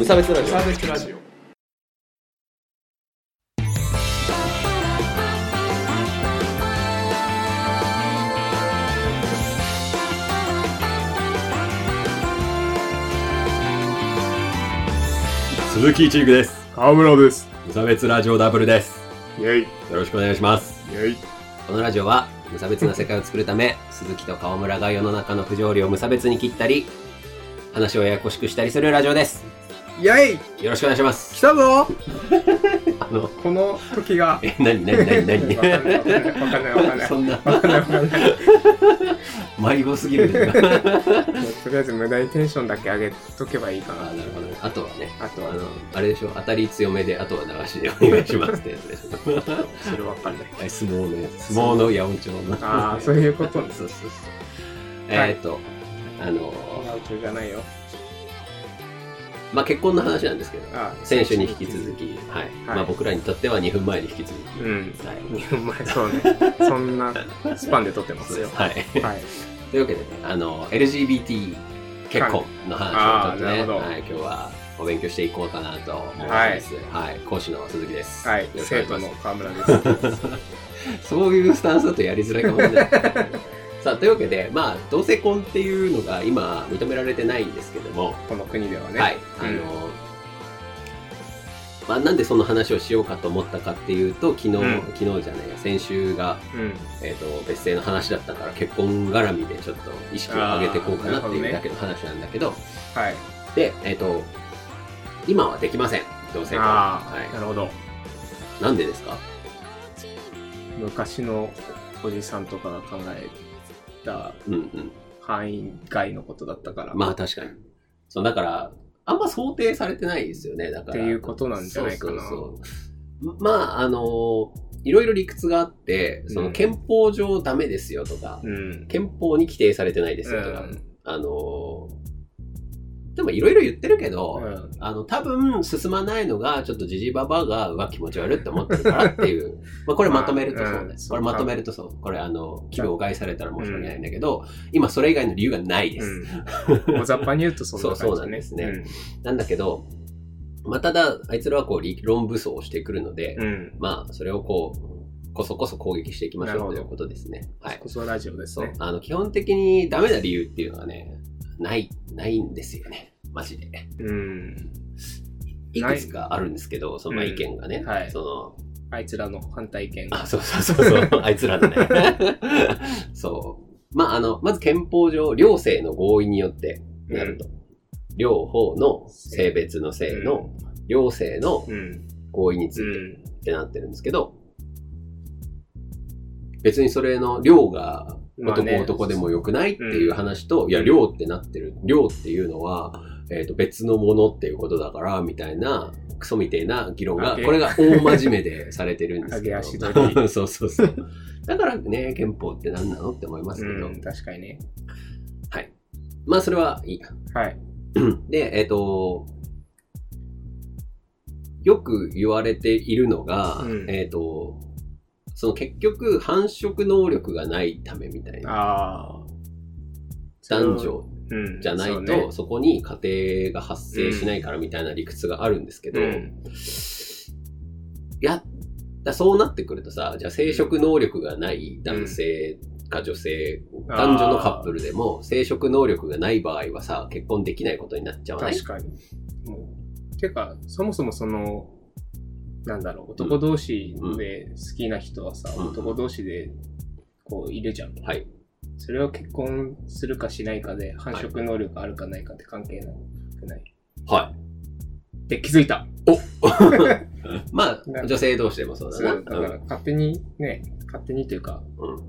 無差別ラジオ。サービスラジオ。鈴木一育です。川村です。無差別ラジオダブルです。イェイ。よろしくお願いします。イェイ。このラジオは無差別な世界を作るため 鈴木と川村が世の中の不条理を無差別に切ったり話をややこしくしたりするラジオですイェイ。よろしくお願いします。来たぞ。あのこの時が。え何何何何？わかんないわかんないわかんない。わかんないそんな。わかんないわかんない 迷子すぎる。あ とりあえず無駄にテンションだけ上げとけばいいかな。なるほどね。あとはねあとは。あのあれでしょ？当たり強めであとは流しでお願いします。ってやつでしょそれわかんない。はい相撲のやつ。相撲の八百長の。ああそういうことね。そうそうそう。はい。えーっとあのラウチじゃないよまあ結婚の話なんですけどあ先週に引き続き、はい。はい。まあ、僕らにとっては2分前に引き続き、うん。はい2分前そうね。そんなスパンで撮ってますよ。はい、はい。というわけでねあの LGBT 結婚の話をちょっとね、はい。今日はお勉強していこうかなと思います、はい。講師の鈴木です、はい。生徒の川村です。そういうスタンスだとやりづらいかもしれない。さあ、というわけで、まあ、同性婚っていうのが今認められてないんですけども、この国ではねはい。あの、うんまあ、なんでその話をしようかと思ったかっていうと、昨日、うん昨日じゃないや、先週が、うんえっ、と、別姓の話だったから、結婚絡みでちょっと意識を上げていこうかなっていうだけの話なんだけど、はいで、えっ、と、今はできません。同性婚。ああ、は。なるほどい。なんでですか？昔のおじさんとかが考えたうんうん。範囲外のことだったから、まあ確かに。そう、だから、あんま想定されてないですよね。だから。っていうことなんじゃないかなそうそうそうまあ、あのいろいろ理屈があって、その憲法上ダメですよとか、うん憲法に規定されてないですよとか、うんあのでもいろいろ言ってるけど、うんあの、多分進まないのが、ちょっとジジババが、うわ、気持ち悪いって思ってるからっていう。まあ、これまとめるとそうです。これまとめるとそう。これ、あの、気分を害されたら申し訳ないんだけど、今それ以外の理由がないです。うん、大雑把に言うとそんな感じ、ね、そ うそうなんですねなんだけど、まあ、ただ、あいつらはこう、理論武装をしてくるので、うん、うんまあ、それをこう、こそこそ攻撃していきましょうということですね。はい。こそラジオですそうね。あの、基本的にダメな理由っていうのはね、ない、ないんですよね。マジで。うんいくつかあるんですけど、その意見がね。はいその、あいつらの反対意見あ、そうそうそうそう、あいつらだね。そう。まあ、あの、まず憲法上、両性の合意によってなると。両方の性別の性の、両性のうん合意につういてんってなってるんですけど、別にそれの量が男まあね男でもよくないっていう話と、いや、量ってなってる。量っていうのは、えっ、と、別のものっていうことだから、みたいな、クソみたいな議論が、これが大真面目でされてるんですけど。そうそうそう。だからね、憲法って何なのって思いますけど。うん、確かにねはい。まあ、それはいい。はい で、えっ、と、よく言われているのが、うんえっ、と、その結局繁殖能力がないためみたいな。男女うんじゃないと、そこに家庭が発生しないからみたいな理屈があるんですけど、うん。いや、だそうなってくるとさ、じゃあ生殖能力がない男性か女性、男女のカップルでも生殖能力がない場合はさ、結婚できないことになっちゃわない？確かに。もうてか、そもそもその、なんだろう、男同士で好きな人はさ、うん男同士でこういるじゃん。はい。それを結婚するかしないかで繁殖能力あるかないかって関係なくない？はい。で、気づいた。まあ、女性同士でもそうだな。そうだから勝手にね、勝手にというか、うん。うん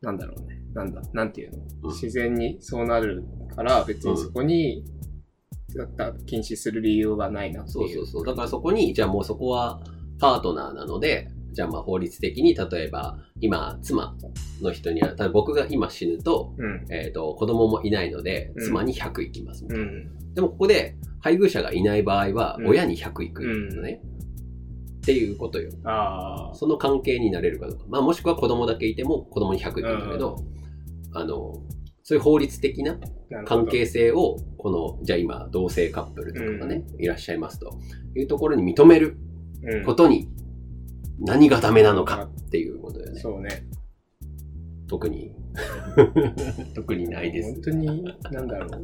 なんだろうね。なんだ、なんていうの、うん自然にそうなるから別にそこに、禁止する理由はないなっていう。そうそうそう。だからそこに、じゃあもうそこはパートナーなので、じゃあまあ法律的に、例えば、今、妻の人には、僕が今死ぬと、うん。えっ、と、子供もいないので、うん妻に100いきますみたいな、うん。でもここで、配偶者がいない場合はう、ん親に100いくのね、っていうことよ。その関係になれるかどうか。まあもしくは子供だけいても子供に100いくんだけど、あの、そういう法律的な関係性を、この、じゃあ今、同性カップルとかがね、いらっしゃいますというところに認めるうんことに、何がダメなのかっていうことだよね。そうね。特に。特にないです本。当に、なんだろう。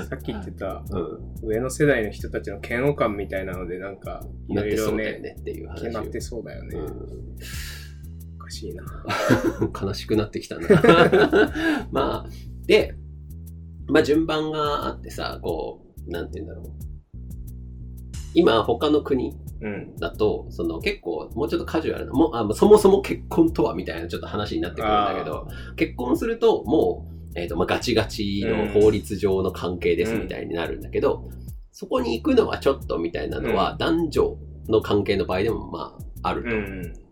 さっき言ってた、うん。上の世代の人たちの嫌悪感みたいなので、なんか、いろいろね、そうだよねっていう話を。決まってそうだよね。うんおかしいな。悲しくなってきたな。まあ、で、まあ順番があってさ、こう、なんて言うんだろう。今、他の国うん。だと、その結構、もうちょっとカジュアルな、もうあそもそも結婚とはみたいなちょっと話になってくるんだけど、結婚するともう、えっ、と、まあガチガチの法律上の関係ですみたいになるんだけど、そこに行くのはちょっとみたいなのは、男女の関係の場合でもまあ、あると。うん。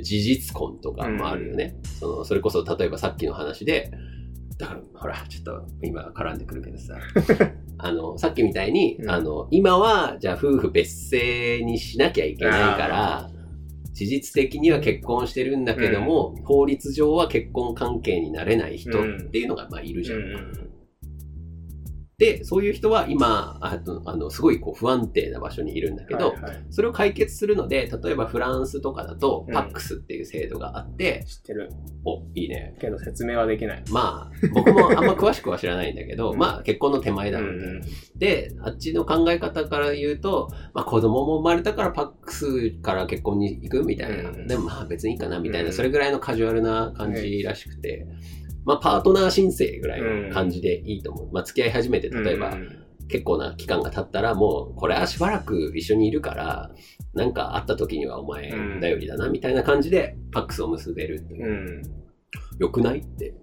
事実婚とかもあるよね。そのそれこそ、例えばさっきの話で、だから、ほら、ちょっと今絡んでくるけどさ、あの、さっきみたいに、うん。あの、今は、じゃあ夫婦別姓にしなきゃいけないから、事実的には結婚してるんだけども、法律上は結婚関係になれない人っていうのが、まあ、いるじゃん。で、そういう人は今、あとあの、すごいこう不安定な場所にいるんだけど、はいはいそれを解決するので、例えばフランスとかだとうん、パックスっていう制度があって、知ってる。お、いいね。けど説明はできない。まあ、僕もあんま詳しくは知らないんだけど、うんまあ結婚の手前だろうね。で、あっちの考え方から言うと、まあ子供も生まれたからパックスから結婚に行くみたいな。うんでもまあ別にいいかなみたいな、うんそれぐらいのカジュアルな感じらしくて、まあパートナー申請ぐらいの感じでいいと思う。まあ付き合い始めて、例えば、うん結構な期間が経ったらもうこれはしばらく一緒にいるからなんか会った時にはお前頼りだなみたいな感じでパックスを結べる。よくないって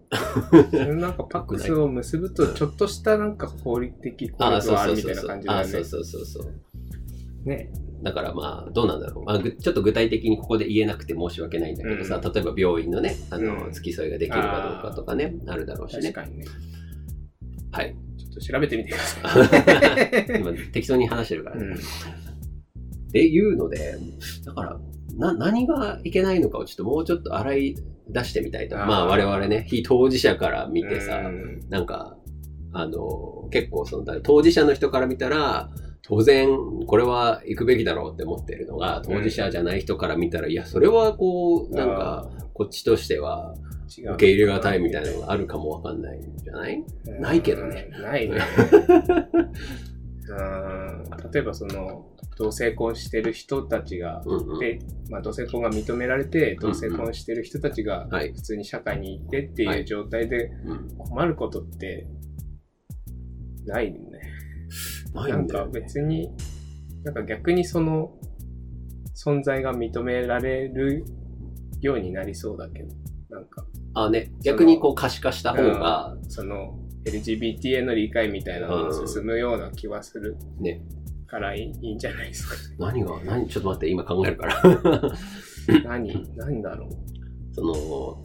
なんかパックスを結ぶと、ちょっとしたなんか法律的効があるみたいな感じだよねあそう。そうそうそうね。だからまあどうなんだろう、まあ、ぐちょっと具体的にここで言えなくて申し訳ないんだけどさ、う例えば病院のねあの、うん。付き添いができるかどうかとかねあるだろうしね。確かにね。はい。ちょっと調べてみてください。今適当に話してるからね、うん。っていうので、だから、な、何がいけないのかをちょっともうちょっと洗い出してみたいと。あー。まあ我々ね、非当事者から見てさ、うん。なんか、あの、結構その、だ当事者の人から見たら、当然、これは行くべきだろうって思ってるのが、当事者じゃない人から見たら、いや、それはこう、なんか、こっちとしては、違う受け入れがたいみたいなのがあるかもわかんないんじゃない？ないけどね。うんないね。うん例えばその、同性婚してる人たちが、うんうん。で、まあ、同性婚が認められて、同性婚してる人たちがはい。普通に社会にいてってはいいう状態でうん。困ることってないね。ないなんんかだよね。別に、なんか逆にその存在が認められるようになりそうだけど、なんか、あ、ね、逆にこう可視化した方が、その LGBT への理解みたいなのが進むような気はするね、からいいんじゃないですか。何が、何、ちょっと待って、今考えるから。何何だろその、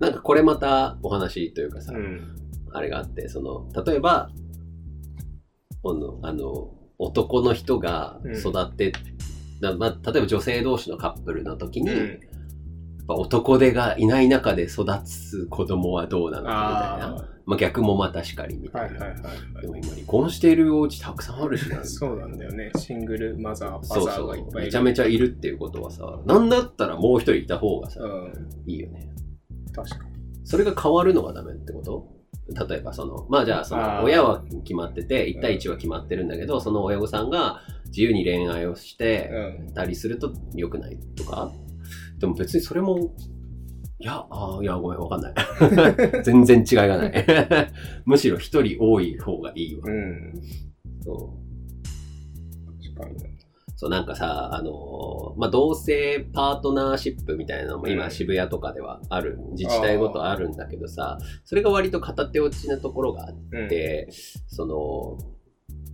なんかこれまたお話というかさ、う。うん。あれがあって、その、例えば、あの、男の人が育って、だまあ、例えば女性同士のカップルの時に、やっうん、ぱ男手がいない中で育つ子供はどうなのかみたいな。あまあ逆もまたしかりみたいな。いはいはいはい。でも今離婚しているお家たくさんあるしな。そうなんだよね。シングルマザー、そうそパザーがいっう。ぱい。めちゃめちゃいるっていうことはさ、なんだったらもう一人いた方がさ、うん。いいよね。確かに。それが変わるのがダメってこと？例えばその、まあじゃあその親は決まってて、1対1は決まってるんだけど、その親御さんが自由に恋愛をしてうん。たりすると良くないとか？でも別にそれも、いや、あーいや、ごめん、わかんない。全然違いがない。むしろ一人多い方がいいわ。うん。そう確かにね。そう、なんかさ、あのーまあ、同性パートナーシップみたいなのも今うん渋谷とかではある、自治体ごとあるんだけどさ、それが割と片手落ちなところがあっうん。て、その、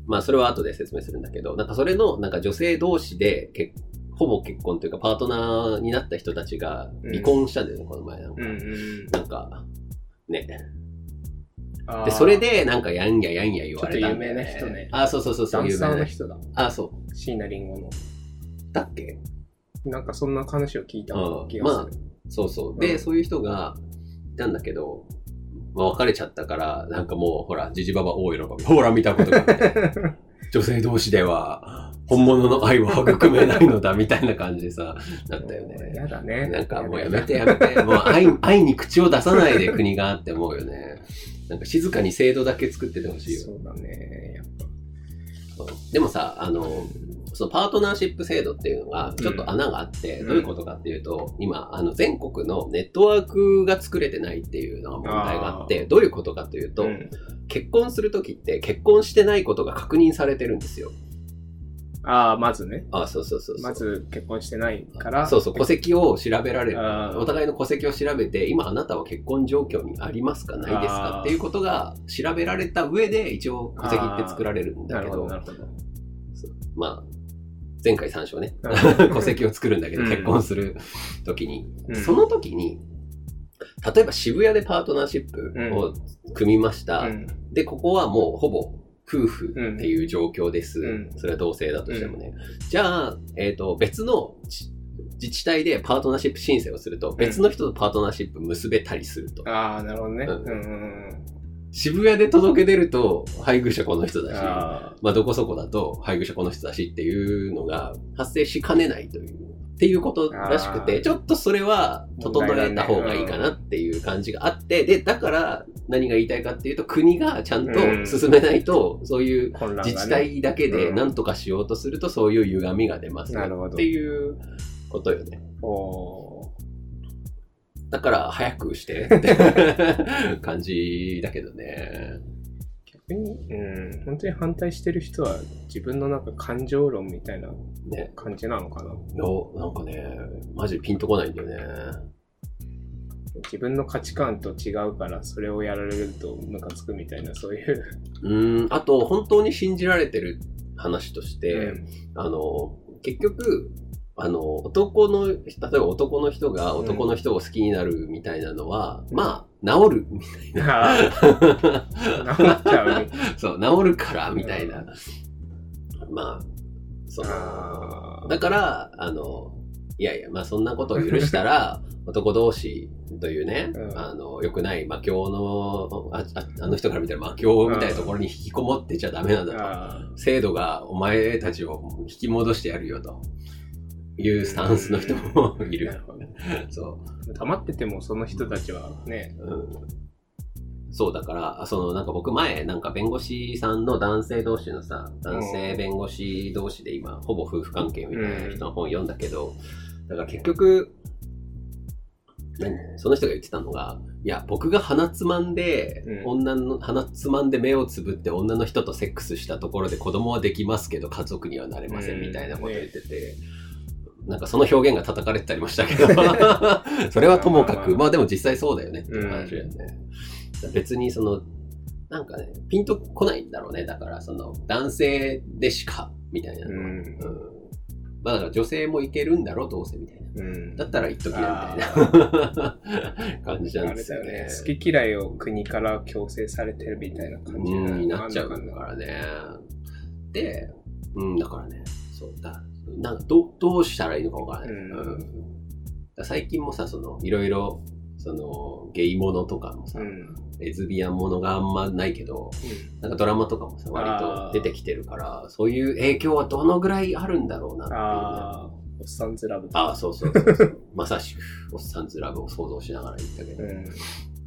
まあそれは後で説明するんだけど、なんかそれの、なんか女性同士で結ほぼ結婚というかパートナーになった人たちが離婚したんだよね、この前なんか。うんうん。なんか、ね。で、それ、でなんかやんややんや言われたんだよちょっと有名な人ねあ、そうそうそうそう、有名なの人だ。あ、そう。椎名林檎の。だっけ？なんかそんな話を聞いたうん気がする。そうそう。で、うんそういう人がいたんだけど、まあ、別れちゃったから、なんかもう、ほら、ジジババ大喜び。ほら、見たことかみたいな。女性同士では、本物の愛を育めないのだ、みたいな感じでさ、なったよね。やだね。なんかもうやめてやめて、もう愛 愛に口を出さないで国がって思うよね。なんか静かに制度だけ作っててほしいよ。そうだね。やっそうでもさ、あの、そのパートナーシップ制度っていうのがちょっと穴があって、うんどういうことかっていうと、今、あの全国のネットワークが作れてないっていうのが問題があって、あどういうことかというと、うん結婚するときって結婚してないことが確認されてるんですよ。ああ、まずね。あそうそうそうそう。まず結婚してないから。そうそう、戸籍を調べられる。お互いの戸籍を調べて、今あなたは結婚状況にありますかないですかっていうことが調べられた上で、一応戸籍って作られるんだけどなるほど。まあ、前回参照ね、うん 戸籍を作るんだけど、うん結婚する時に、うんその時に、例えば渋谷でパートナーシップを組みました。うんで、ここはもうほぼ夫婦っていう状況です。うんそれは同性だとしてもね。じゃあ、えっ、と、別のち自治体でパートナーシップ申請をすると、別の人とパートナーシップ結べたりすると。ああ、なるほどね。ううんんうん渋谷で届け出ると、配偶者この人うん。だし、あまあ、どこそこだと配偶者この人だしっていうのが発生しかねないという、っていうことらしくて、ちょっとそれは整えた方がいいかなっていう感じがあって、で、だから何が言いたいかっていうと、国がちゃんと進めないと、そういう自治体だけでうん。何とかしようとすると、そういう歪みが出ますよなるほど。っていうことよね。だから早くしてって感じだけどね。逆に、うん、本当に反対してる人は自分のなんか感情論みたいなね。感じなのかな。のなんかね、マジピンとこないんだよね。自分の価値観と違うからそれをやられるとムカつくみたいなそういう。うーん、あと、本当に信じられてる話として、うんあの、結局、あの、男の、例えば男の人が男の人を好きになるみたいなのは、うんまあ、治る？みたいな。治っちゃう。ね。そう、治るから、みたいな。まあ、その、だから、あの、いやいや、まあそんなことを許したら、男同士というね、うん。あの、良くない魔境の、あああの人から見たら魔境みたいなところに引きこもってちゃダメなんだと。あ制度がお前たちを引き戻してやるよというスタンスの人もいる。そー黙っててもその人たちはね、う。うん。そうだから、あそのなんか僕前、なんか弁護士さんの男性同士のさ、男性弁護士同士で今、ほぼ夫婦関係みたいな人の本読んだけど、だから結局、何？その人が言ってたのが、いや、僕が鼻つまんで、うん。女の、鼻つまんで目をつぶって女の人とセックスしたところで子供はできますけど家族にはなれませんみたいなこと言ってて、なんかその表現が叩かれてたりもしたけど、それはともかく、まあでも実際そうだよねっていう話だよね。別にその、なんかね、ピンとこないんだろうね。だからその、男性でしか、みたいなのは。うんうんまあだから女性もいけるんだろう、どうせみたいな。うん。だったら言っときな、みたいな 感じなんあですよね。好き嫌いを国から強制されてるみたいな感じうん、になっちゃうからね。で、うん、だからね、そうだ。なんかどう、どうしたらいいのかわからない。うん最近もさ、その、いろいろ、その、ゲイものとかもさ、うん。レズビアンものがあんまないけど、なんかドラマとかもさ、割と出てきてるから、そういう影響はどのぐらいあるんだろうなっていうね。おっさんずラブとああ、そうそうそうそう。まさしく、おっさんずラブを想像しながら言ったけど、うん。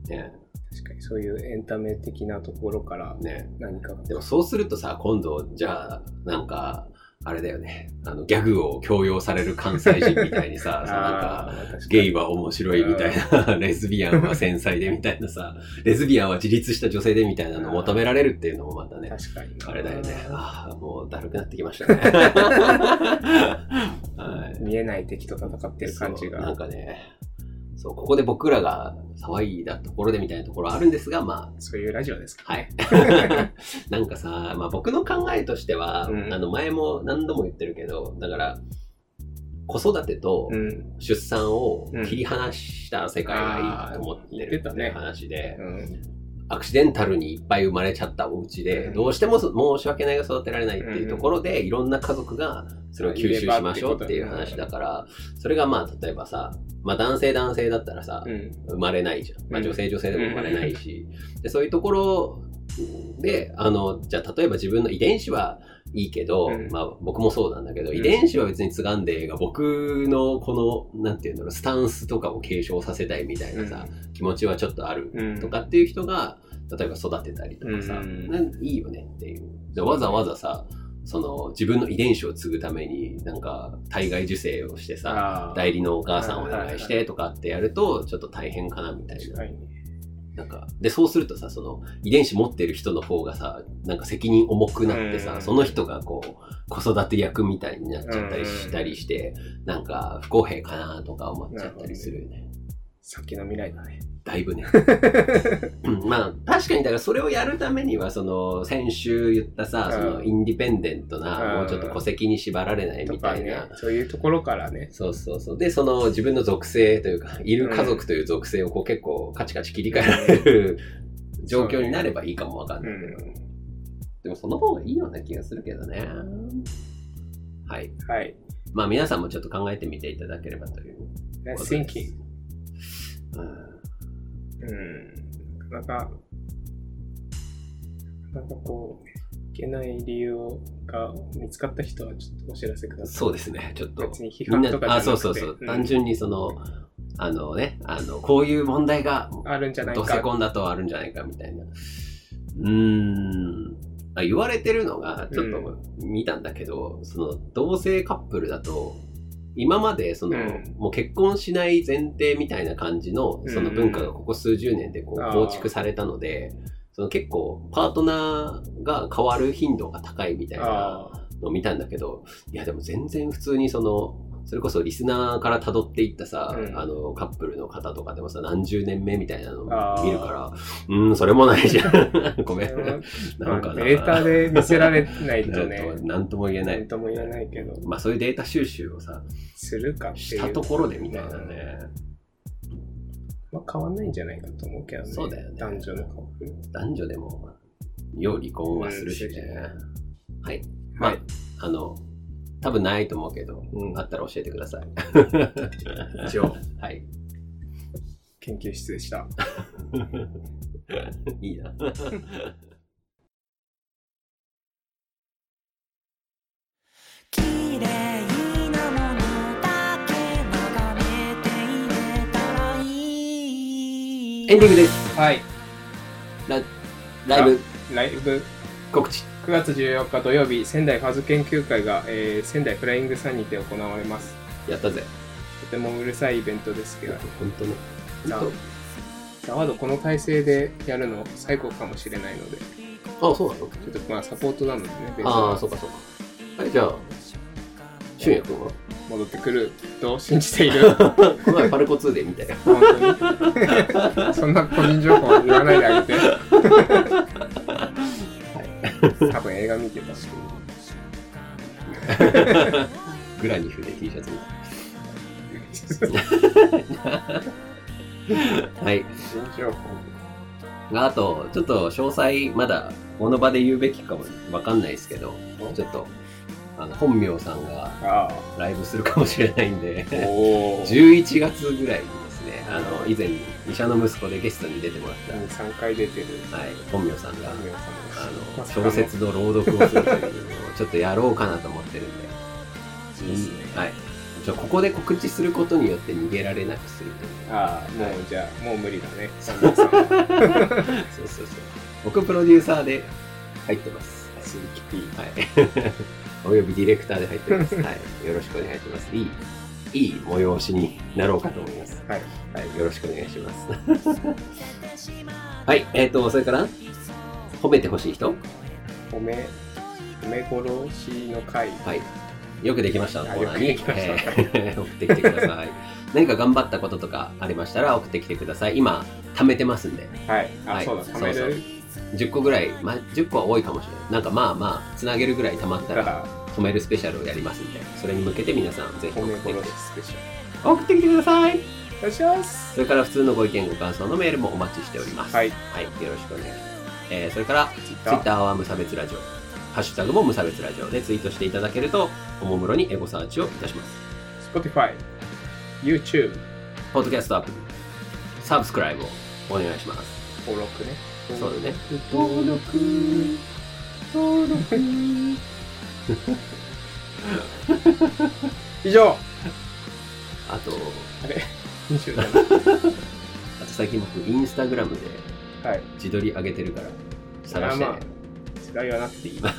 ね。確かにそういうエンタメ的なところからね。何かが。でもそうするとさ、今度、じゃあ、なんか、あれだよね。あの、ギャグを強要される関西人みたいにさ、なんか、ゲイは面白いみたいな、レズビアンは繊細でみたいなさ、レズビアンは自立した女性でみたいなのを求められるっていうのもまたね、確かになあれだよね。ああ、もうだるくなってきましたね。はい。見えない敵と戦ってる感じそうなんが。かね、そう、ここで僕らが騒いだところでみたいなところあるんですが、まそういうラジオですか。あ、はい。なんかさ、まあ僕の考えとしては、うんあの前も何度も言ってるけど、だから、子育てとうん。出産を切り離した世界がいいと思ってるっていううんうん。アクシデンタルにいっぱい生まれちゃったお家で、うん。どうしてもそ申し訳ないが育てられないっていうところで、いろんな家族がそれを吸収しましょうっていう話だから、それがまあ、例えばさ、まあ男性男性だったらさ、うん。生まれないじゃん。まあうん。女性女性でも生まれないし、でそういうところで、あの、じゃあ例えば自分の遺伝子はいいけど、うん。まあ僕もそうなんだけど、うん。遺伝子は別に継がんでええが、僕のこの、なんていうんだろう、スタンスとかを継承させたいみたいなさ、気持ちはちょっとあるうん。とかっていう人が、例えば育てたりとかさ、いいよねっていう。でわざわざさ、その自分の遺伝子を継ぐために、なんか体外受精をしてさ、代理のお母さんをお願いしてとかってやると、ちょっと大変かなみたいな。なんか、で、そうするとさ、その遺伝子持ってる人の方がさ、なんか責任重くなってさ、うんその人がこう、子育て役みたいになっちゃったりしたりして、なんか不公平かなとか思っちゃったりするよね。先の未来だね。だいぶね。うんまあ、確かに、だからそれをやるためには、その、先週言ったさ、その、うんインディペンデントな、うんもうちょっと戸籍に縛られないみたいな。。そういうところからね。そうそうそう。で、その自分の属性というか、いる家族という属性をこう結構カチカチ切り替えられる 状況になればいいかもわかんないけど。でもその方がいいような気がするけどね。はい。はい。まあ皆さんもちょっと考えてみていただければという。Thinking. うんうん。なかなか、なかなかこう、いけない理由が見つかった人はちょっとお知らせください。そうですね。ちょっと。別に批みんな判とかじゃなくてあ、そうそうそう。うん単純にその、あのね、あの、こういう問題が、あるんじゃない同性か。婚だとあるんじゃないかみたいな。うーん。あ言われてるのが、ちょっと見たんだけど、その、同性カップルだと、今まで、その、うん。もう結婚しない前提みたいな感じの、その文化がここ数十年でこう構築されたので、その結構、パートナーが変わる頻度が高いみたいな。のを見たんだけど、いやでも全然普通にその、それこそリスナーから辿っていったさ、うんあの、カップルの方とかでもさ、何十年目みたいなの見るから、うーん、それもないじゃん。ごめん。なんかな。まあデータで見せられないとねと、なんとも言えない。なんとも言えないけど、まあそういうデータ収集をさ、するか。したところでみたいなね。まあ変わんないんじゃないかと思うけどね。そうだよね男女のカップル。男女でも、要離婚はするしね。はい。まあ、はいあの、多分ないと思うけど、うんあったら教えてください。以上、はい。研究室でした。いいな。エンディングです。はい。ラライブライブ、告知。9月14日土曜日、仙台ファズ研究会が、えー仙台フライングサンにて行われます。やったぜ。とてもうるさいイベントですけど、本当ね。あ本ザワードこの体制でやるの最後かもしれないので、ち当あ、そうなの？ょっとまあサポートなのでね、ああ、そうかそうか。はい、じゃあ、俊也君は？戻ってくる？と信じている？この前パルコ2で見たよ。本当に。そんな個人情報言わないであげて。多分映画見てたし。グラニフで T シャツ見た。はい。個人情報。あと、ちょっと詳細、まだ、この場で言うべきかもわかんないですけど、ちょっと、あの、本名さんがあライブするかもしれないんであ。、おお。11月ぐらいあの、以前、医者の息子でゲストに出てもらっ3回出てる。た、はい、本名さんが、あの、小説の朗読をするというのをちょっとやろうかなと思ってるんで、いいねはい。ちょここで告知することによって逃げられなくするという。ああ、もうじゃあ、もう無理だね。そうそうそう。僕プロデューサーで入ってます。鈴木 P。はい。およびディレクターで入ってます。はい。よろしくお願いします。いい、いい催しになろうかと思います。はい。はい。よろしくお願いします。はい。えっ、と、それから、褒めてほしい人？褒め、褒め殺しの会。はい。よくできましたコーナーに、えー 送ってきてください。何か頑張ったこととかありましたら送ってきてください。今、貯めてますんで。はい。あ、はいそうだ、貯めそうる10個ぐらい、まあ、10個は多いかもしれない。なんかまあまあ、つなげるぐらい貯まった、からら、止めるスペシャルをやりますんで、それに向けて皆さんぜひ送ってきて殺しスペシャル。送ってきてくださいお願いします。それから普通のご意見ご感想のメールもお待ちしております。はい。はい、よろしくお願いします。えー、それから、ツイッ Twitter ターは無差別ラジオ。ハッシュタグも無差別ラジオでツイートしていただけると、おもむろにエゴサーチをいたします。Spotify、YouTube、ポッドキャストアプリ、サブスクライブをお願いします。登録ね。そうだね。登録、登録。以上あと、あれ ?27。あと最近僕、インスタグラムではい。自撮り上げてるから、探してねいはなくていい。なん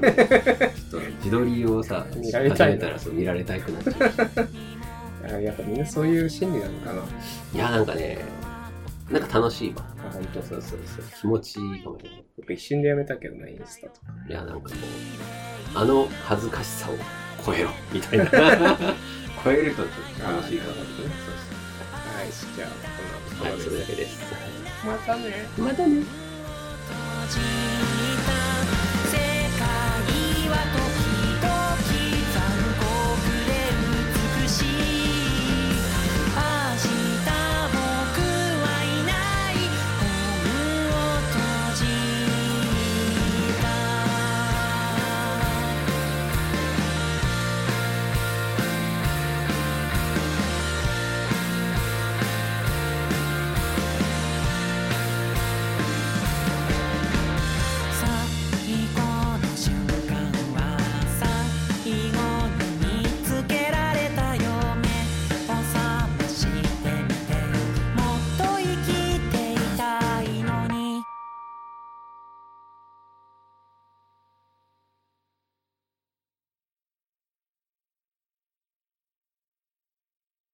でちょっと自撮りをさ、見られたい始めたらそう見られたくなっちゃう。あやっぱみんなそういう心理なのかな。いや、なんかね、なんか楽しいわ。あ、本当そうそうそう。気持ちいいかもしれない。僕一瞬でやめたけどね、インスタとか。いや、なんかこう、あの恥ずかしさを超えろ、みたいな。超えるとちょっと楽しいかな。あーなるほどねはい、じゃあ、こんなとこはい、それだけです。またね。またね。